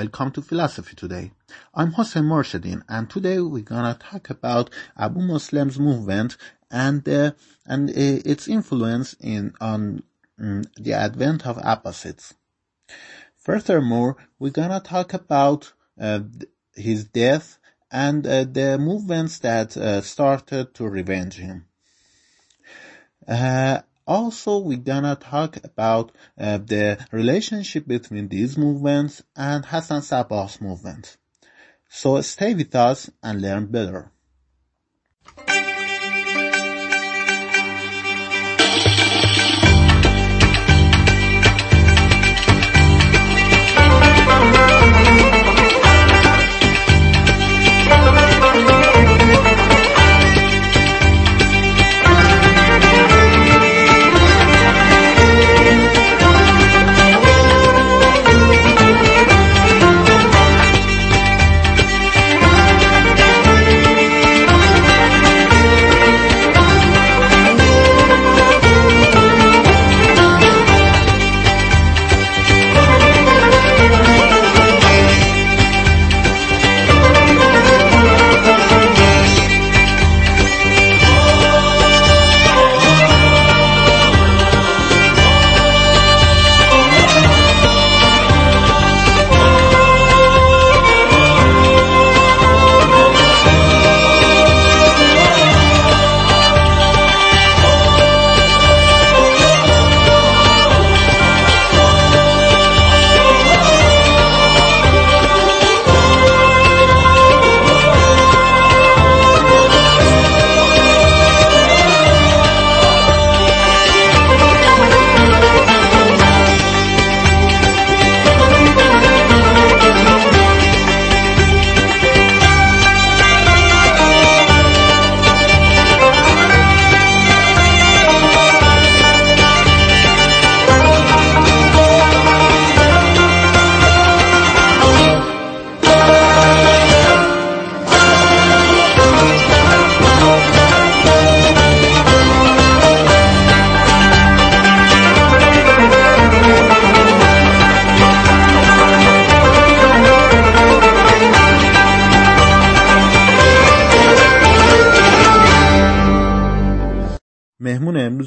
Welcome to Philosophy Today. I'm Hossein Morshedin and today we're gonna talk about Abu Muslim's movement and uh, and uh, its influence in on um, the advent of Abbasids. Furthermore, we're gonna talk about uh, his death and uh, the movements that uh, started to revenge him. Also, we're gonna talk about uh, the relationship between these movements and Hassan Sabbah's movement. So stay with us and learn better.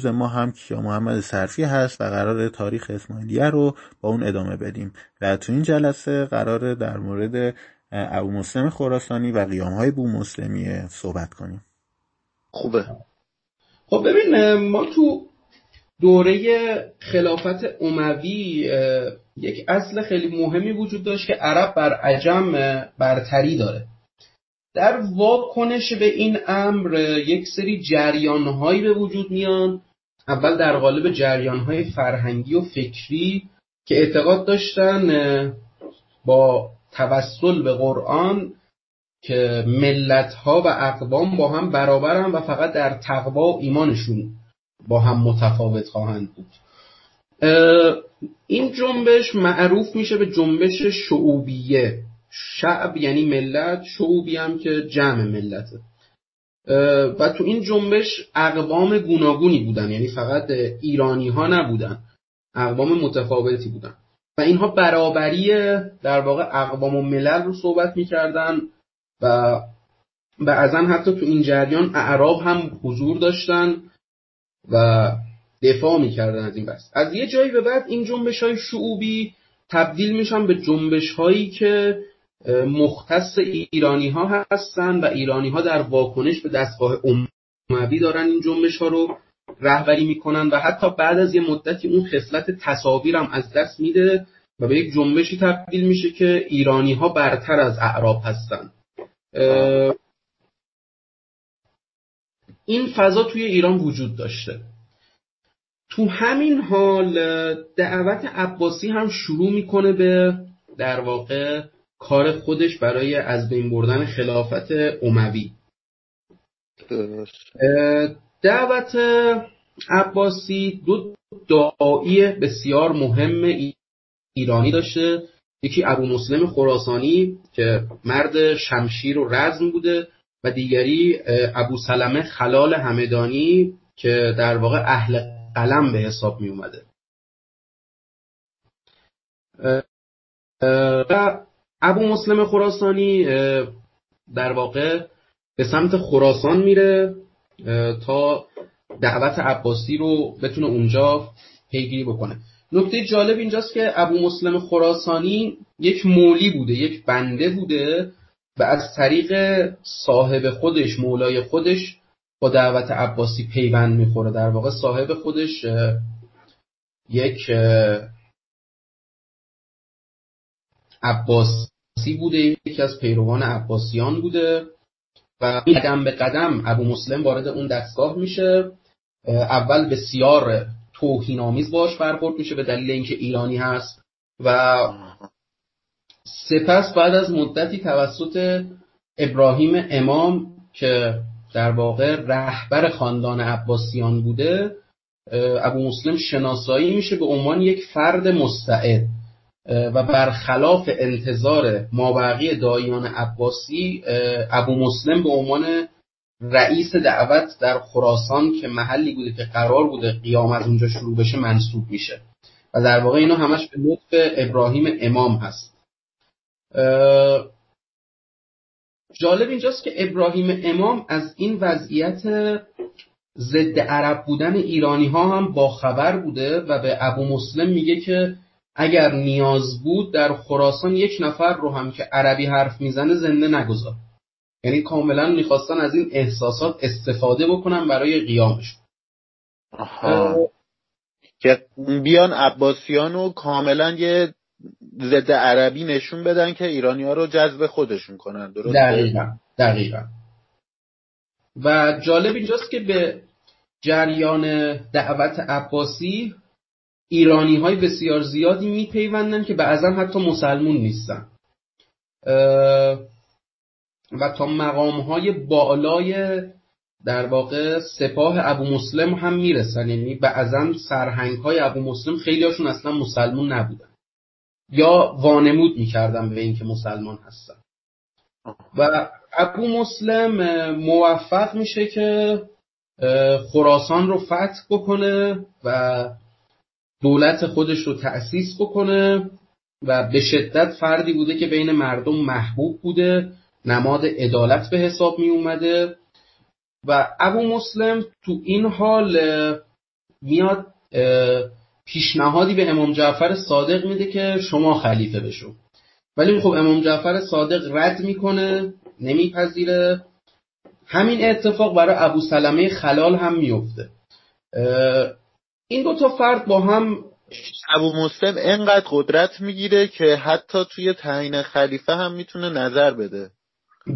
امروز ما هم کیا محمد صرفی هست و قرار تاریخ اسماعیلیه رو با اون ادامه بدیم. و تو این جلسه قرار در مورد ابو مسلم خراسانی و قیام های بو مسلمی صحبت کنیم. خوبه. خب ببین ما تو دوره خلافت اموی یک اصل خیلی مهمی وجود داشت که عرب بر عجم برتری داره. در واکنش به این امر یک سری جریانهایی به وجود میان. اول در قالب جریانهای فرهنگی و فکری که اعتقاد داشتن با توسل به قرآن که ملتها و اقوام با هم برابرن و فقط در تقوا و ایمانشون با هم متفاوت خواهند بود. این جنبش معروف میشه به جنبش شعوبیه. شعب یعنی ملت شعوبی هم که جمع ملته. و تو این جنبش اقوام گوناگونی بودن. یعنی فقط ایرانی ها نبودن. اقوام متفاوتی بودن. و اینها برابری در واقع اقوام و ملل رو صحبت می‌کردن و بعضا حتی تو این جریان اعراب هم حضور داشتن و دفاع می‌کردن از این بس از یه جایی به بعد این جنبش های شعوبی تبدیل میشن به جنبش هایی که مختص ایرانی ها هستن و ایرانی ها در واکنش به دستگاه اموی دارن این جنبش ها رو رهبری می‌کنن و حتی بعد از یه مدتی اون خصلت تصاویرم از دست میده و به یک جنبشی تبدیل میشه که ایرانی ها برتر از اعراب هستن. این فضا توی ایران وجود داشته. تو همین حال دعوت عباسی هم شروع می‌کنه به در واقع کار خودش برای از بین بردن خلافت اموی دعوت عباسی دو دعایی بسیار مهم ایرانی داشته. یکی ابو مسلم خراسانی که مرد شمشیر و رزم بوده و دیگری ابو سلمه خلال همدانی که در واقع اهل قلم به حساب می اومده و ابو مسلم خراسانی در واقع به سمت خراسان میره تا دعوت عباسی رو بتونه اونجا پیگیری بکنه. نکته جالب اینجاست که ابو مسلم خراسانی یک مولی بوده یک بنده بوده و از طریق صاحب خودش مولای خودش با دعوت عباسی پیوند می‌خوره. در واقع صاحب خودش یک عباسی بوده یکی از پیروان عباسیان بوده و قدم به قدم ابو مسلم وارد اون دستگاه میشه. اول بسیار توهینآمیز باش برخورد میشه به دلیل اینکه ایرانی هست و سپس بعد از مدتی توسط ابراهیم امام که در واقع رهبر خاندان عباسیان بوده ابو مسلم شناسایی میشه به عنوان یک فرد مستعد. و برخلاف انتظار مابقی دایان عباسی ابو مسلم به عنوان رئیس دعوت در خراسان که محلی بوده که قرار بوده قیام از اونجا شروع بشه منصوب میشه. و در واقع اینا همش به لطف ابراهیم امام هست. جالب اینجاست که ابراهیم امام از این وضعیت ضد عرب بودن ایرانی ها هم با خبر بوده و به ابو مسلم میگه که اگر نیاز بود در خراسان یک نفر رو هم که عربی حرف می‌زنه زنده نگذار. یعنی کاملا می‌خواستن از این احساسات استفاده بکنن برای قیامش. که بیان عباسیان و کاملا یه ضد عربی نشون بدن که ایرانی ها رو جذب خودشون کنن درست دقیقا دقیقا. و جالب اینجاست که به جریان دعوت عباسی ایرانی های بسیار زیادی میپیوندن که بعضا حتی مسلمون نیستن. و تا مقام های بالای در واقع سپاه ابو مسلم هم می‌رسن. یعنی بعضا سرهنگ های ابو مسلم خیلی هاشون اصلا مسلمون نبودن. یا وانمود می‌کردن به اینکه مسلمان هستن. و ابو مسلم موفق میشه که خراسان رو فتح بکنه و دولت خودش رو تأسیس بکنه و به شدت فردی بوده که بین مردم محبوب بوده نماد عدالت به حساب می اومده و ابو مسلم تو این حال میاد پیشنهادی به امام جعفر صادق میده که شما خلیفه بشو. ولی خب امام جعفر صادق رد می‌کنه نمیپذیره. همین اتفاق برای ابو سلمه خلال هم میفته این دو تا فرد با هم ابو مسلم انقدر قدرت می‌گیره که حتی توی تعیین خلیفه هم می‌تونه نظر بده.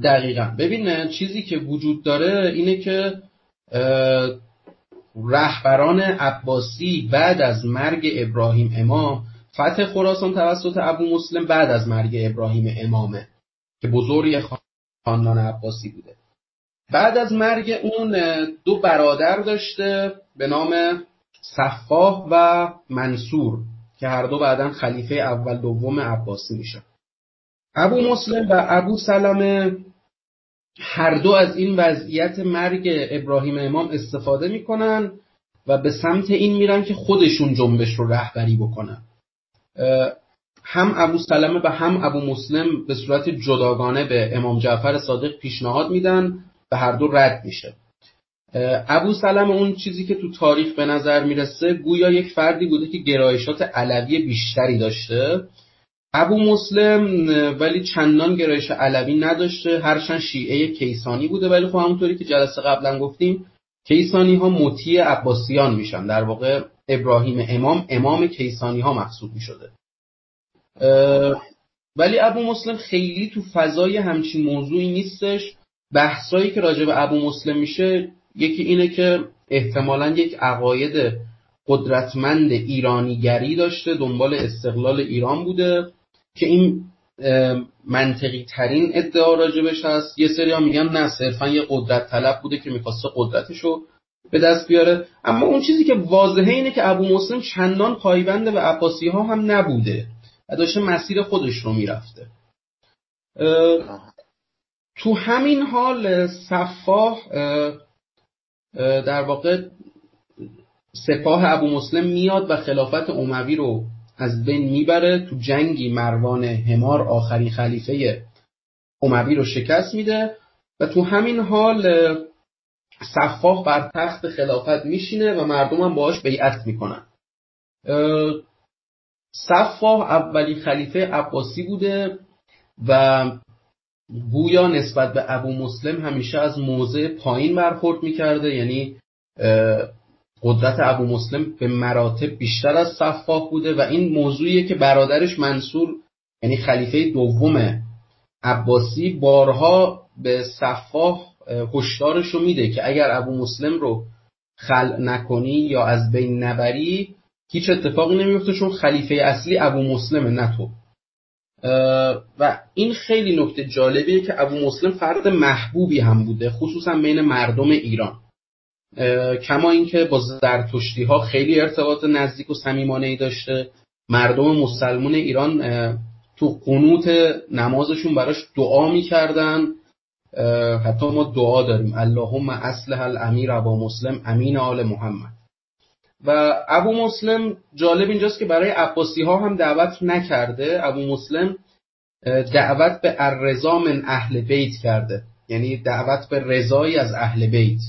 دقیقا. ببین چیزی که وجود داره اینه که رهبران عباسی بعد از مرگ ابراهیم امام فتح خراسان توسط ابو مسلم بعد از مرگ ابراهیم امامه که بزرگ خاندان عباسی بوده. بعد از مرگ اون دو برادر داشته به نام صفاح و منصور که هر دو بعدا خلیفه اول دوم عباسی میشن. ابو مسلم و ابو سلمه هر دو از این وضعیت مرگ ابراهیم امام استفاده می‌کنن و به سمت این میرن که خودشون جنبش رو رهبری بکنن. هم ابو سلمه و هم ابو مسلم به صورت جداگانه به امام جعفر صادق پیشنهاد میدن و هر دو رد میشه. ابو سلمه اون چیزی که تو تاریخ به نظر می‌رسه گویا یک فردی بوده که گرایشات علوی بیشتری داشته. ابو مسلم ولی چندان گرایش علوی نداشته. هرچند شیعه کیسانی بوده ولی خب همونطوری که جلسه قبلا گفتیم کیسانی ها مطیع عباسیان میشن. در واقع ابراهیم امام امام کیسانی ها محسوب می‌شده ولی ابو مسلم خیلی تو فضای همچین موضوعی نیستش. بحثایی که راجع به ابو مسلم میشه یکی اینه که احتمالا یک عقاید قدرتمند ایرانیگری داشته دنبال استقلال ایران بوده که این منطقی ترین ادعا راجبش هست. یه سری ها میگن نه صرفا یه قدرت طلب بوده که می‌خواسته قدرتش رو به دست بیاره. اما اون چیزی که واضحه اینه که ابو مسلم چندان پایبند به عباسی ها هم نبوده و داشته مسیر خودش رو می‌رفته. تو همین حال صفاح در واقع سپاه ابو مسلم میاد و خلافت عموی رو از بین می‌بره تو جنگی مروان همار آخرین خلیفه اموی رو شکست میده و تو همین حال صفاح بر تخت خلافت میشینه و مردم هم باهاش بیعت می‌کنن. صفاح اولین خلیفه عباسی بوده و گویا نسبت به ابو مسلم همیشه از موضع پایین برخورد می‌کرده. یعنی قدرت ابو مسلم به مراتب بیشتر از صفاح بوده و این موضوعیه که برادرش منصور یعنی خلیفه دوم عباسی بارها به صفاح هشدارش رو میده که اگر ابو مسلم رو خل نکنی یا از بین نبری هیچ اتفاقی نمیفته چون خلیفه اصلی ابو مسلم نه تو. و این خیلی نکته جالبیه که ابو مسلم فرد محبوبی هم بوده خصوصا بین مردم ایران. کما اینکه با زرتشتی ها خیلی ارتباط نزدیک و صمیمانه ای داشته. مردم مسلمون ایران تو قنوت نمازشون براش دعا می‌کردن. حتی ما دعا داریم. اللهم اصلح الامیر ابا مسلم امین آل محمد. و ابو مسلم جالب اینجاست که برای عباسی ها هم دعوت نکرده. ابو مسلم دعوت به الرضا من اهل بیت کرده. یعنی دعوت به رضایی از اهل بیت.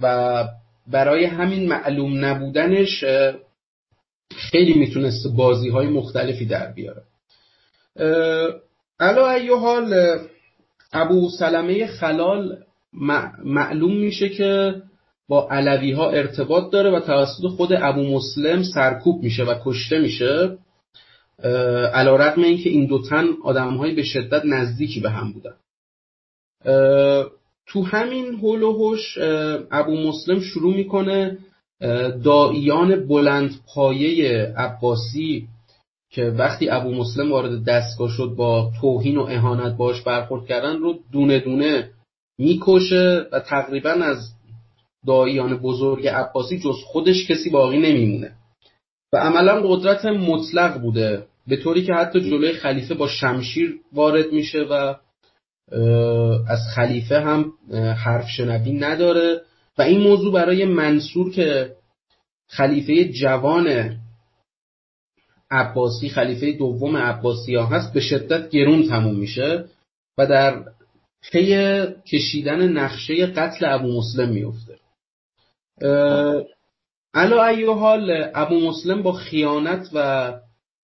و برای همین معلوم نبودنش خیلی می‌تونست بازی های مختلفی در بیاره. علا ایو حال ابو سلمه خلال معلوم میشه که با علوی ها ارتباط داره و توسط خود ابو مسلم سرکوب میشه و کشته میشه علا رقم این که این دو تن آدم به شدت نزدیکی به هم بودن. تو همین هول و هوش ابو مسلم شروع می‌کنه داییان بلند پایه عباسی که وقتی ابو مسلم وارد دستگاه شد با توهین و اهانت باش برخورد کردن رو دونه دونه می‌کشه و تقریبا از داییان بزرگ عباسی جز خودش کسی باقی نمیمونه. و عملا قدرت مطلق بوده به طوری که حتی جلوی خلیفه با شمشیر وارد میشه و از خلیفه هم حرف شنوی نداره. و این موضوع برای منصور که خلیفه جوان عباسی خلیفه دوم عباسی ها هست به شدت گرون تموم میشه و در پی کشیدن نقشه قتل ابو مسلم میفته علا ایو حال ابو مسلم با خیانت و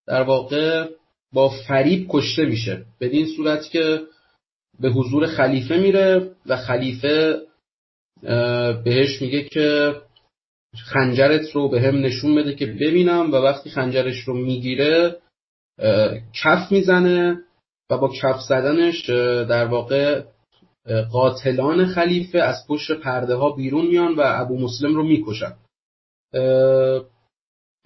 در واقع با فریب کشته میشه. بدین صورت که به حضور خلیفه میره و خلیفه بهش میگه که خنجرت رو به هم نشون بده که ببینم و وقتی خنجرش رو می‌گیره کف می‌زنه و با کف زدنش در واقع قاتلان خلیفه از پشت پرده ها بیرون میان و ابو مسلم رو می‌کشن.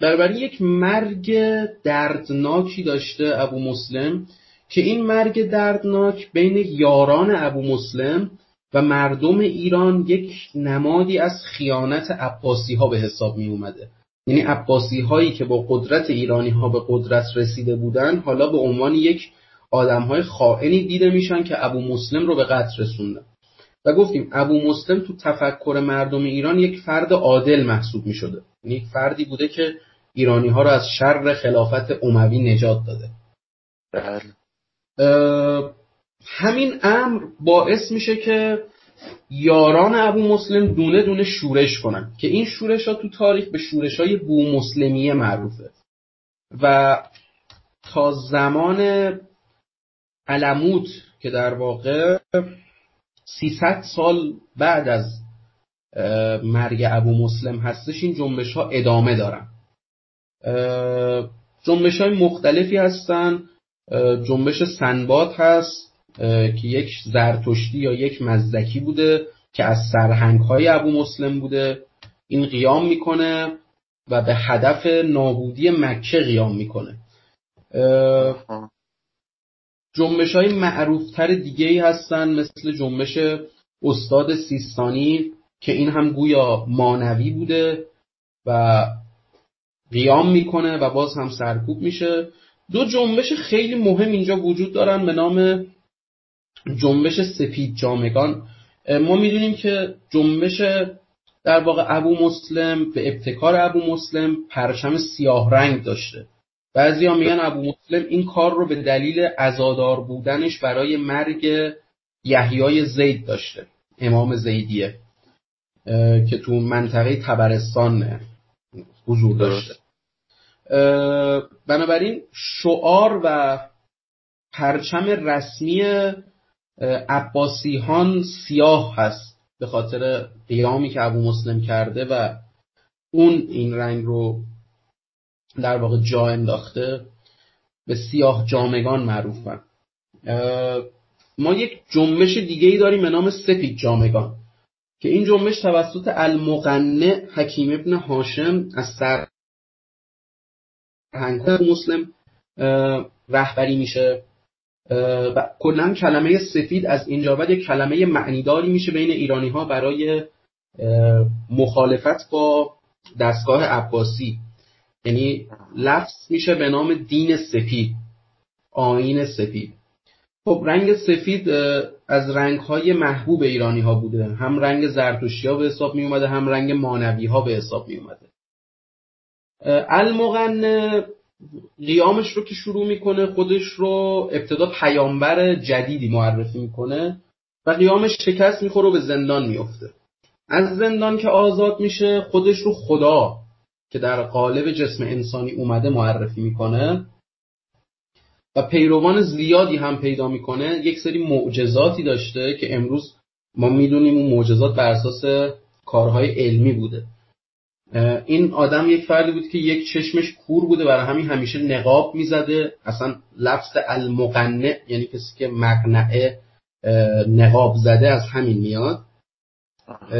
بربری یک مرگ دردناکی داشته ابو مسلم که این مرگ دردناک بین یاران ابو مسلم و مردم ایران یک نمادی از خیانت عباسی ها به حساب می اومده. یعنی عباسی هایی که با قدرت ایرانی ها به قدرت رسیده بودن حالا به عنوان یک آدم های خائنی دیده میشن که ابو مسلم رو به قتل رسوندن. و گفتیم ابو مسلم تو تفکر مردم ایران یک فرد عادل محسوب می شده یعنی یک فردی بوده که ایرانی ها رو از شر خلافت اموی نجات داده. بله. همین امر باعث میشه که یاران ابو مسلم دونه دونه شورش کنن. که این شورش ها تو تاریخ به شورش های بو مسلمیه معروفه. و تا زمان علموت که در واقع 300 سال بعد از مرگ ابو مسلم هستش این جنبش ها ادامه دارن. جنبش های مختلفی هستن. جنبش سنباد هست که یک زرتشتی یا یک مزدکی بوده که از سرهنگ های ابو مسلم بوده. این قیام می‌کنه و به هدف نابودی مکه قیام می‌کنه. جنبش های معروفتر دیگه ای هستن مثل جنبش استاد سیستانی که این هم گویا مانوی بوده و قیام می‌کنه و باز هم سرکوب میشه. دو جنبش خیلی مهم اینجا وجود دارن به نام جنبش سپید جامگان. ما می‌دونیم که جنبش در واقع ابو مسلم به ابتکار ابو مسلم پرچم سیاه رنگ داشته. بعضی ها میگن ابو مسلم این کار رو به دلیل ازادار بودنش برای مرگ یحیای زید داشته امام زیدیه که تو منطقه تبرستان حضور داشته. بنابراین شعار و پرچم رسمی عباسیهان سیاه هست به خاطر قیامی که ابو مسلم کرده و اون این رنگ رو در واقع جا انداخته به سیاه جامگان معروفن ما یک جنبش دیگه ای داریم به نام سفید جامگان که این جنبش توسط المغنه حکیم ابن هاشم از سر مسلم رهبری میشه. و کلا کلمه سفید از اینجا بعد یک کلمه معنیداری میشه بین ایرانی ها برای مخالفت با دستگاه عباسی. یعنی لفظ میشه به نام دین سفید آین سفید. خب رنگ سفید از رنگ های محبوب ایرانی ها بوده. هم رنگ زرتشتی ها به حساب می اومده هم رنگ مانوی ها به حساب می اومده المغن قیامش رو که شروع می‌کنه خودش رو ابتدا پیامبر جدیدی معرفی می‌کنه و قیامش شکست می‌خوره و به زندان میفته از زندان که آزاد میشه خودش رو خدا که در قالب جسم انسانی اومده معرفی می‌کنه و پیروان زیادی هم پیدا می‌کنه یک سری معجزاتی داشته که امروز ما می‌دونیم اون معجزات بر اساس کارهای علمی بوده. این آدم یک فردی بود که یک چشمش کور بوده برای همین همیشه نقاب می‌زده اصلا لفظ المقنع یعنی کسی که مقنعه نقاب زده از همین میاد.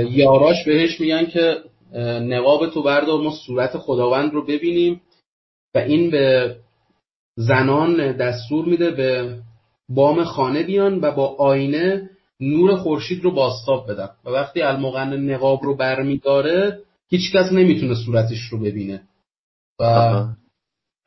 یاراش بهش میگن که نقاب تو بردار ما صورت خداوند رو ببینیم و این به زنان دستور میده به بام خانه بیان و با آینه نور خورشید رو باستاب بدن. و وقتی المغن نقاب رو برمیداره هیچ کس نمی‌تونه صورتش رو ببینه. و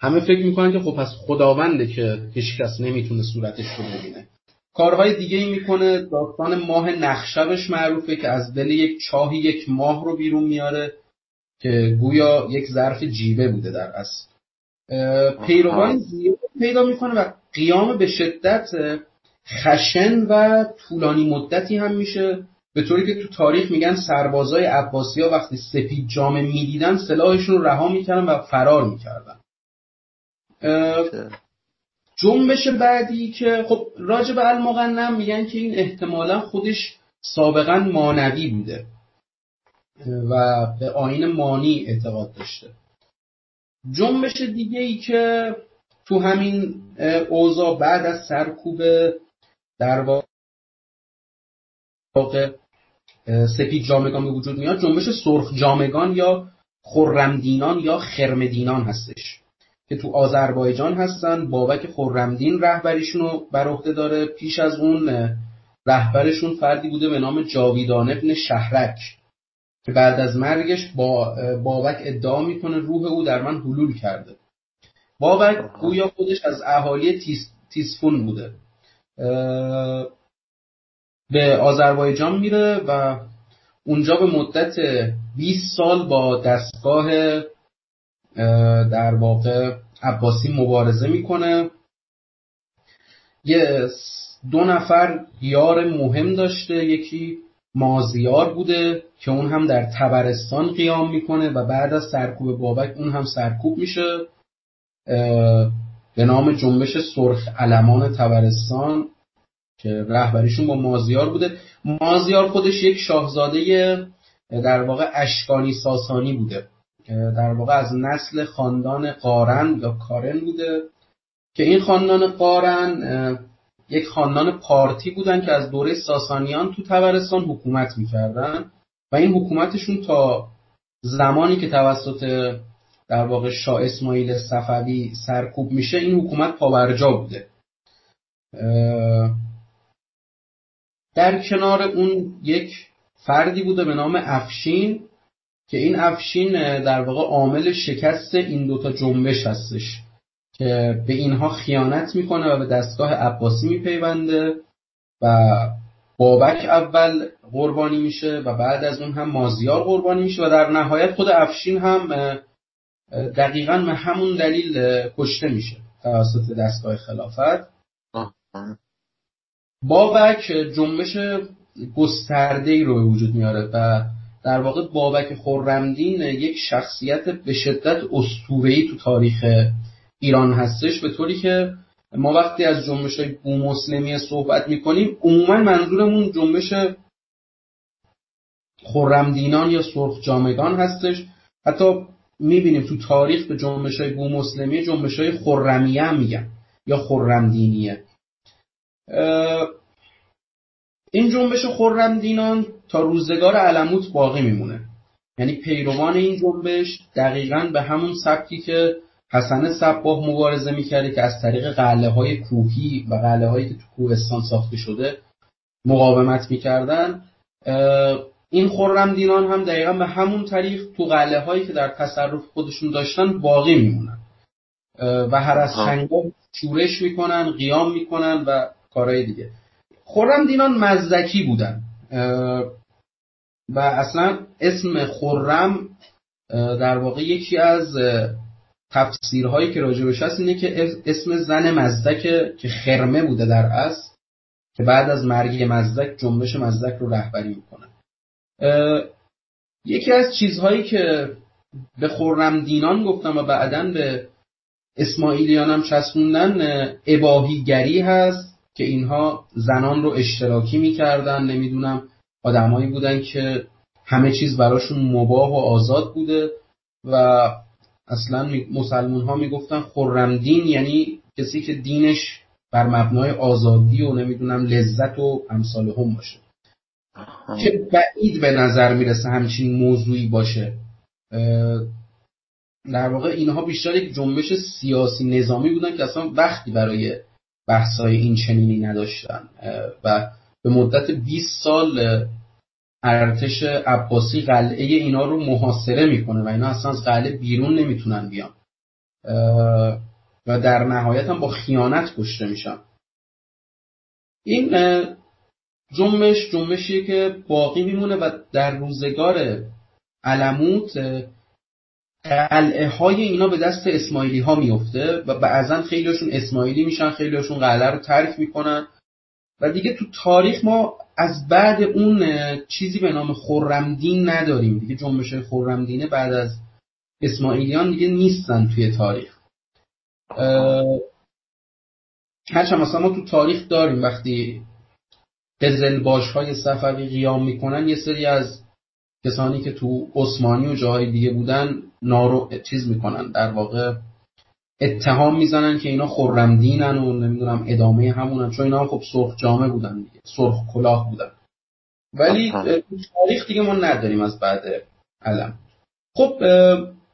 همه فکر می‌کنن که خب پس خداونده که هیچ کس نمی‌تونه صورتش رو ببینه. کارهای دیگه ای می‌کنه. داستان ماه نخشبش معروفه که از دل یک چاهی یک ماه رو بیرون میاره که گویا یک ظرف جیوه بوده در اصل. پیروان زیاد پیدا می‌کنه و قیام به شدت خشن و طولانی مدتی هم میشه. به طوری که تو تاریخ میگن سربازای عباسی ها وقتی سپید جامه می‌دیدن سلاحشون رو رها می‌کردن و فرار می‌کردن. جنبش بعدی که خب راجع به المغنم میگن که این احتمالا خودش سابقا مانوی بوده و به آین مانی اعتقاد داشته. جنبش دیگه ای که تو همین اوضاع بعد از سرکوب در واقع سپید جامگان به وجود میاد جنبش سرخ جامگان یا خرمدینان یا خرمدینان هستش. که تو آذربایجان هستن بابک خرمدین رهبریشون رو بر عهده داره. پیش از اون رهبرشون فردی بوده به نام جاویدان ابن شهرک. که بعد از مرگش با بابک ادعا می‌کنه روح او در من حلول کرده. بابک گویا خودش از اهالی تیس، تیسفون بوده. به آذربایجان میره و اونجا به مدت 20 سال با دستگاه در واقع عباسی مبارزه می‌کنه. یه دو نفر یار مهم داشته. یکی مازیار بوده که اون هم در تبرستان قیام می‌کنه و بعد از سرکوب بابک اون هم سرکوب میشه. به نام جنبش سرخ علمان تبرستان که رهبریشون با مازیار بوده. مازیار خودش یک شاهزاده در واقع اشکانی ساسانی بوده. در واقع از نسل خاندان قارن یا کارن بوده که این خاندان قارن یک خاندان پارتی بودن که از دوره ساسانیان تو تبرستان حکومت می‌کردن و این حکومتشون تا زمانی که توسط در واقع شاه اسماعیل صفوی سرکوب میشه این حکومت پاورجا بوده. در کنار اون یک فردی بوده به نام افشین. که این افشین در واقع عامل شکست این دوتا جنبش هستش که به اینها خیانت می‌کنه و به دستگاه عباسی میپیونده و بابک اول قربانی میشه و بعد از اون هم مازیار قربانی میشه و در نهایت خود افشین هم دقیقا به همون دلیل کشته میشه توسط دستگاه خلافت. بابک جنبش گسترده ای رو به وجود میاره و در واقع بابک خورمدین یک شخصیت به شدت اسطوره‌ای تو تاریخ ایران هستش به طوری که ما وقتی از جنبش های بومسلمی صحبت می‌کنیم عموما منظورمون جنبش خورمدینان یا سرخ جامگان هستش. حتی می‌بینیم تو تاریخ به جنبش های بومسلمی جنبش های خورمیه هم میگن یا خورمدینیه این جنبش خورمدینان تا روزگار علموت باقی میمونه. یعنی پیروان این جنبش دقیقا به همون سبکی که حسن صباه مبارزه می‌کرده که از طریق قله های کوهی و قله هایی که تو کوهستان ساخته شده مقاومت می‌کردن. این خورمدینان هم دقیقا به همون طریق تو قله هایی که در تصرف خودشون داشتن باقی میمونن. و هر از چنگا شورش می‌کنن قیام می‌کنن و کارهای دیگه. خورمدینان مزدکی بودن. و اصلا اسم خورم در واقع یکی از تفسیرهایی که راجبش هست اینه که اسم زن مزدک که خرمه بوده در اصل که بعد از مرگ مزدک جنبش مزدک رو رهبری می‌کنه. یکی از چیزهایی که به خورم دینان گفتم و بعدا به اسماعیلیان هم چسبوندن اباهیگری هست. که اینها زنان رو اشتراکی می‌کردن نمی‌دونم آدمایی بودن که همه چیز براشون مباه و آزاد بوده و اصلا مسلمون ها می‌گفتن خورمدین یعنی کسی که دینش بر مبنای آزادی و نمی‌دونم لذت و امثال هم باشه. که بعید به نظر می‌رسه همچین موضوعی باشه. در واقع اینها بیشتر یک جنبش سیاسی نظامی بودن که اصلا وقتی برای بحثای این چنینی نداشتن. و به مدت 20 سال ارتش عباسی قلعه اینا رو محاصره می‌کنه و اینا اصلا از قلعه بیرون نمی‌تونن بیان. و در نهایت هم با خیانت کشته میشن. این جنبش جنبشیه که باقی میمونه و در روزگار علموت قلعه های اینا به دست اسماعیلی ها میفته و بعضا خیلیشون اسماعیلی میشن خیلیشون قلعه رو ترک می‌کنن. و دیگه تو تاریخ ما از بعد اون چیزی به نام خورمدین نداریم. دیگه جنبش خورمدینه بعد از اسماعیلیان دیگه نیستن توی تاریخ. هرچند مثلا ما تو تاریخ داریم وقتی قزلباش های صفوی قیام می‌کنن یه سری از کسانی که تو عثمانی و جاهای دیگه بودن نارو چیز می‌کنن. در واقع اتهام می‌زنن که اینا خرمدینن و نمی‌دونم ادامه همونن. چون اینا خب سرخ جامه بودن دیگه. سرخ کلاه بودن. ولی تاریخ دیگه ما نداریم از بعد علم. خب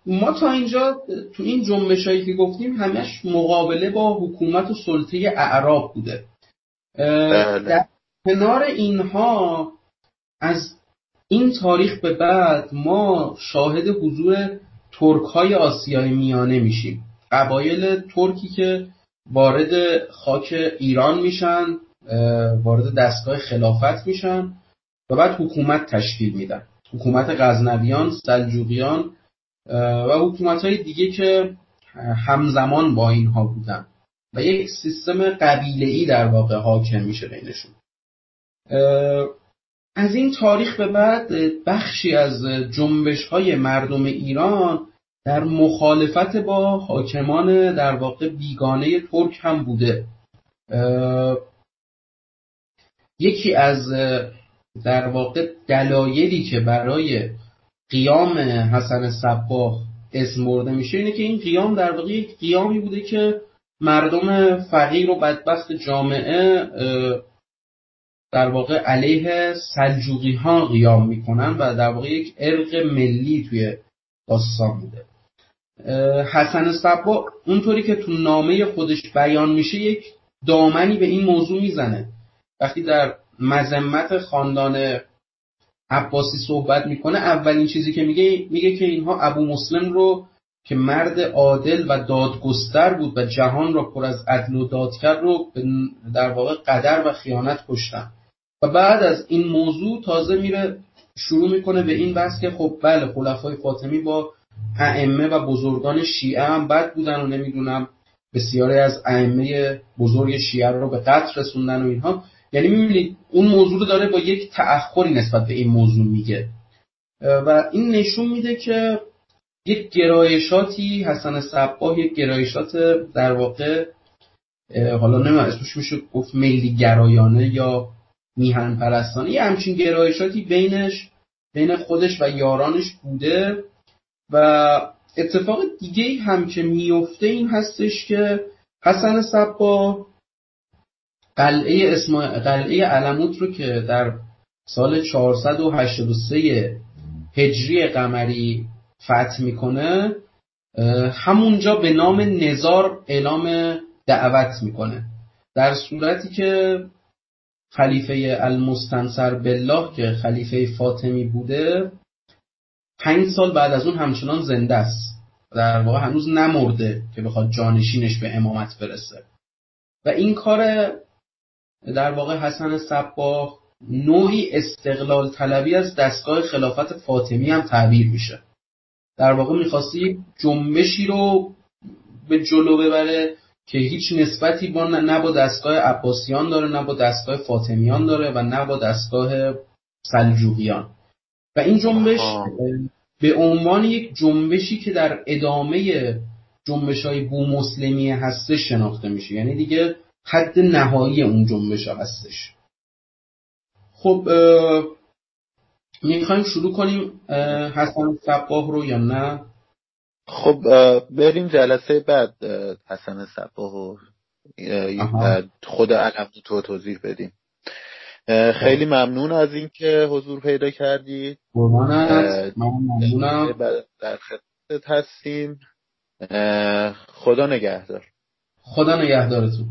ما تا اینجا تو این جنبش هایی که گفتیم همش مقابله با حکومت و سلطه اعراب بوده. بله. در کنار اینها از این تاریخ به بعد ما شاهد حضور ترک های آسیای میانه میشیم. قبایل ترکی که وارد خاک ایران میشن وارد دستگاه خلافت میشن و بعد حکومت تشکیل میدن. حکومت غزنویان، سلجوقیان و حکومت های دیگه که همزمان با اینها بودن. و یک سیستم قبیله ای در واقع حاکم میشه بینشون. از این تاریخ به بعد بخشی از جنبش های مردم ایران در مخالفت با حاکمان در واقع بیگانه ترک هم بوده. یکی از در واقع دلایلی که برای قیام حسن صباح اسم برده میشه اینه که این قیام در واقع قیامی بوده که مردم فقیر و بدبخت جامعه در واقع علیه سلجوقی ها قیام می‌کنن و در واقع یک ارق ملی توی داستان بوده. حسن صبا اونطوری که تو نامه خودش بیان میشه یک دامنی به این موضوع می‌زنه. وقتی در مذمت خاندان عباسی صحبت می‌کنه اولین چیزی که میگه میگه که اینها ابو مسلم رو که مرد عادل و دادگستر بود و جهان را پر از عدل و دادکر رو در واقع قدر و خیانت کشتن. و بعد از این موضوع تازه میره شروع می‌کنه به این بحث که خب بله خلفای فاطمی با ائمه و بزرگان شیعه هم بد بودن و نمی‌دونم بسیاری از ائمه بزرگ شیعه رو به قتل رسوندن و اینها. یعنی می‌بینید اون موضوع رو داره با یک تأخری نسبت به این موضوع میگه. و این نشون میده که یک گرایشاتی حسن صباه یک گرایشات در واقع حالا نمی‌دونم اسمش میشه گفت ملی گرایانه یا میهن پرستانه یه همچین گرایشاتی بینش بین خودش و یارانش بوده و اتفاق دیگه هم که میفته این هستش که حسن صبا قلعه, اسم... قلعه علموت رو که در سال 483 هجری قمری فتح می‌کنه همونجا به نام نزار اعلام دعوت می‌کنه. در صورتی که خلیفه المستنصر بالله که خلیفه فاطمی بوده پنج سال بعد از اون همچنان زنده است. در واقع هنوز نمرده که بخواد جانشینش به امامت برسه. و این کار در واقع حسن صباح نوعی استقلال طلبی از دستگاه خلافت فاطمی هم تعبیر میشه. در واقع می‌خواستی جنبشی رو به جلو ببره که هیچ نسبتی با نه با دستگاه عباسیان داره نه با دستگاه فاطمیان داره و نه با دستگاه سلجوقیان. و این جنبش به عنوان یک جنبشی که در ادامه جنبش های بو مسلمی هستش شناخته میشه. یعنی دیگه حد نهایی اون جنبش هستش. خب می‌خوایم شروع کنیم حسن صباه رو یا نه؟ خب بریم جلسه بعد حسن صباه و خود علم تو توضیح بدیم. خیلی ممنون از اینکه حضور پیدا کردید. ممنونم. در خدمت هستیم. خدا نگهدار. خدا نگهدارتون.